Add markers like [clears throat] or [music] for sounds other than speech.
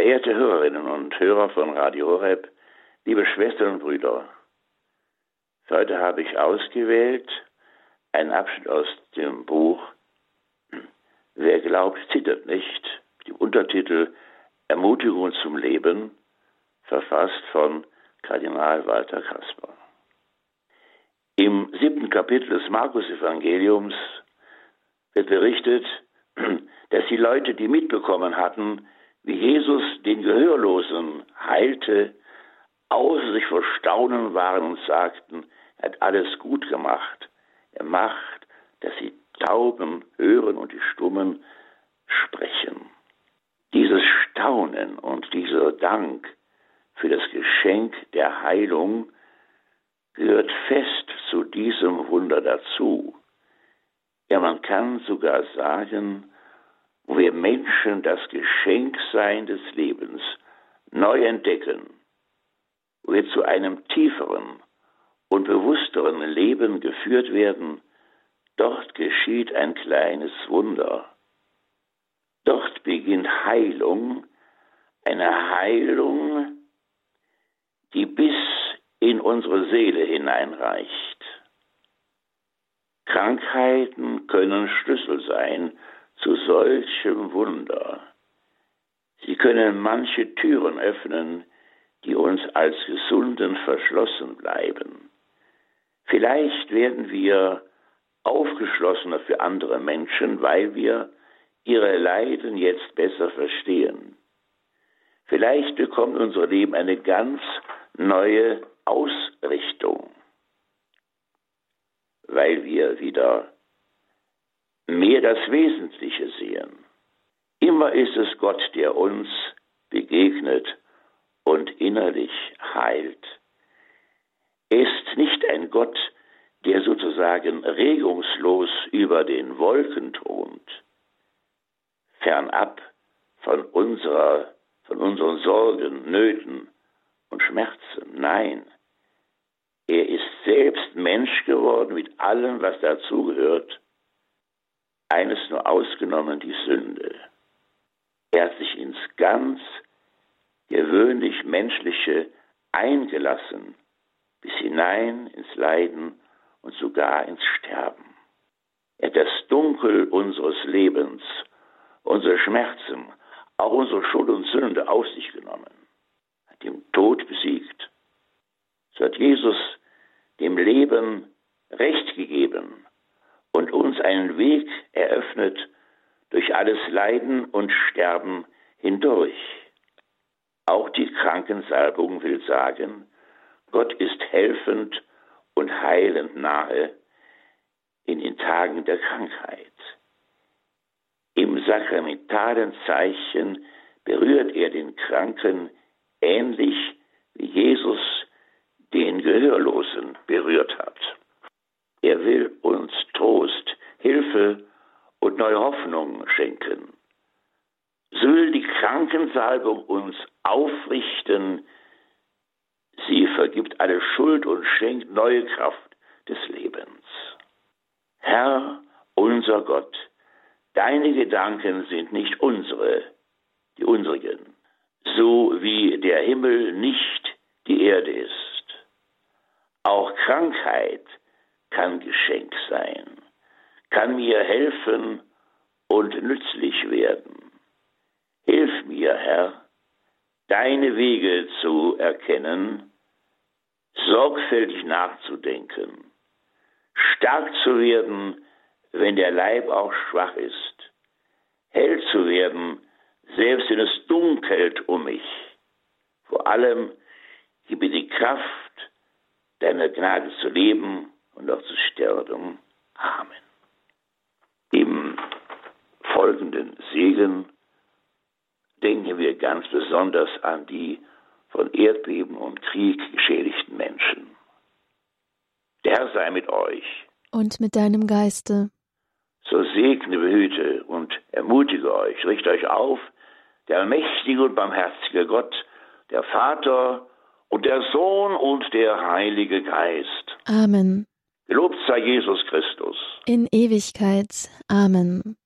Verehrte Hörerinnen und Hörer von Radio Horeb, liebe Schwestern und Brüder, heute habe ich ausgewählt einen Abschnitt aus dem Buch Wer glaubt, zittert nicht, dem Untertitel Ermutigung zum Leben, verfasst von Kardinal Walter Kasper. Im siebten Kapitel des Markus-Evangeliums wird berichtet, [clears throat] dass die Leute, die mitbekommen hatten, wie Jesus den Gehörlosen heilte, außer sich vor Staunen waren und sagten, er hat alles gut gemacht. Er macht, dass die Tauben hören und die Stummen sprechen. Dieses Staunen und dieser Dank für das Geschenk der Heilung gehört fest zu diesem Wunder dazu. Ja, man kann sogar sagen, wo wir Menschen das Geschenksein des Lebens neu entdecken, wo wir zu einem tieferen und bewussteren Leben geführt werden, dort geschieht ein kleines Wunder. Dort beginnt Heilung, eine Heilung, die bis in unsere Seele hineinreicht. Krankheiten können Schlüssel sein zu solchem Wunder. Sie können manche Türen öffnen, die uns als Gesunden verschlossen bleiben. Vielleicht werden wir aufgeschlossener für andere Menschen, weil wir ihre Leiden jetzt besser verstehen. Vielleicht bekommt unser Leben eine ganz neue Ausrichtung, weil wir wieder mehr das Wesentliche sehen. Immer ist es Gott, der uns begegnet und innerlich heilt. Er ist nicht ein Gott, der sozusagen regungslos über den Wolken thront, fernab von unserer, von unseren Sorgen, Nöten und Schmerzen. Nein, er ist selbst Mensch geworden mit allem, was dazugehört eines nur ausgenommen die Sünde. Er hat sich ins ganz gewöhnlich Menschliche eingelassen, bis hinein ins Leiden und sogar ins Sterben. Er hat das Dunkel unseres Lebens, unsere Schmerzen, auch unsere Schuld und Sünde auf sich genommen, hat den Tod besiegt. So hat Jesus dem Leben Recht gegeben und uns einen Weg eröffnet durch alles Leiden und Sterben hindurch. Auch die Krankensalbung will sagen, Gott ist helfend und heilend nahe in den Tagen der Krankheit. Im sakramentalen Zeichen berührt er den Kranken ähnlich wie Jesus den Gehörlosen berührt hat. Er will uns Trost, neue Hoffnung schenken. So will die Krankensalbung uns aufrichten. Sie vergibt alle Schuld und schenkt neue Kraft des Lebens. Herr, unser Gott, deine Gedanken sind nicht unsere, die unsrigen, so wie der Himmel nicht die Erde ist. Auch Krankheit kann Geschenk sein, kann mir helfen und nützlich werden. Hilf mir, Herr, deine Wege zu erkennen, sorgfältig nachzudenken, stark zu werden, wenn der Leib auch schwach ist, hell zu werden, selbst wenn es dunkelt um mich. Vor allem gib mir die Kraft, deiner Gnade zu leben und auch zu sterben. Amen. Folgenden Segen denken wir ganz besonders an die von Erdbeben und Krieg geschädigten Menschen. Der Herr sei mit euch. Und mit deinem Geiste. So segne, behüte und ermutige euch, richte euch auf, der allmächtige und barmherzige Gott, der Vater und der Sohn und der Heilige Geist. Amen. Gelobt sei Jesus Christus. In Ewigkeit. Amen.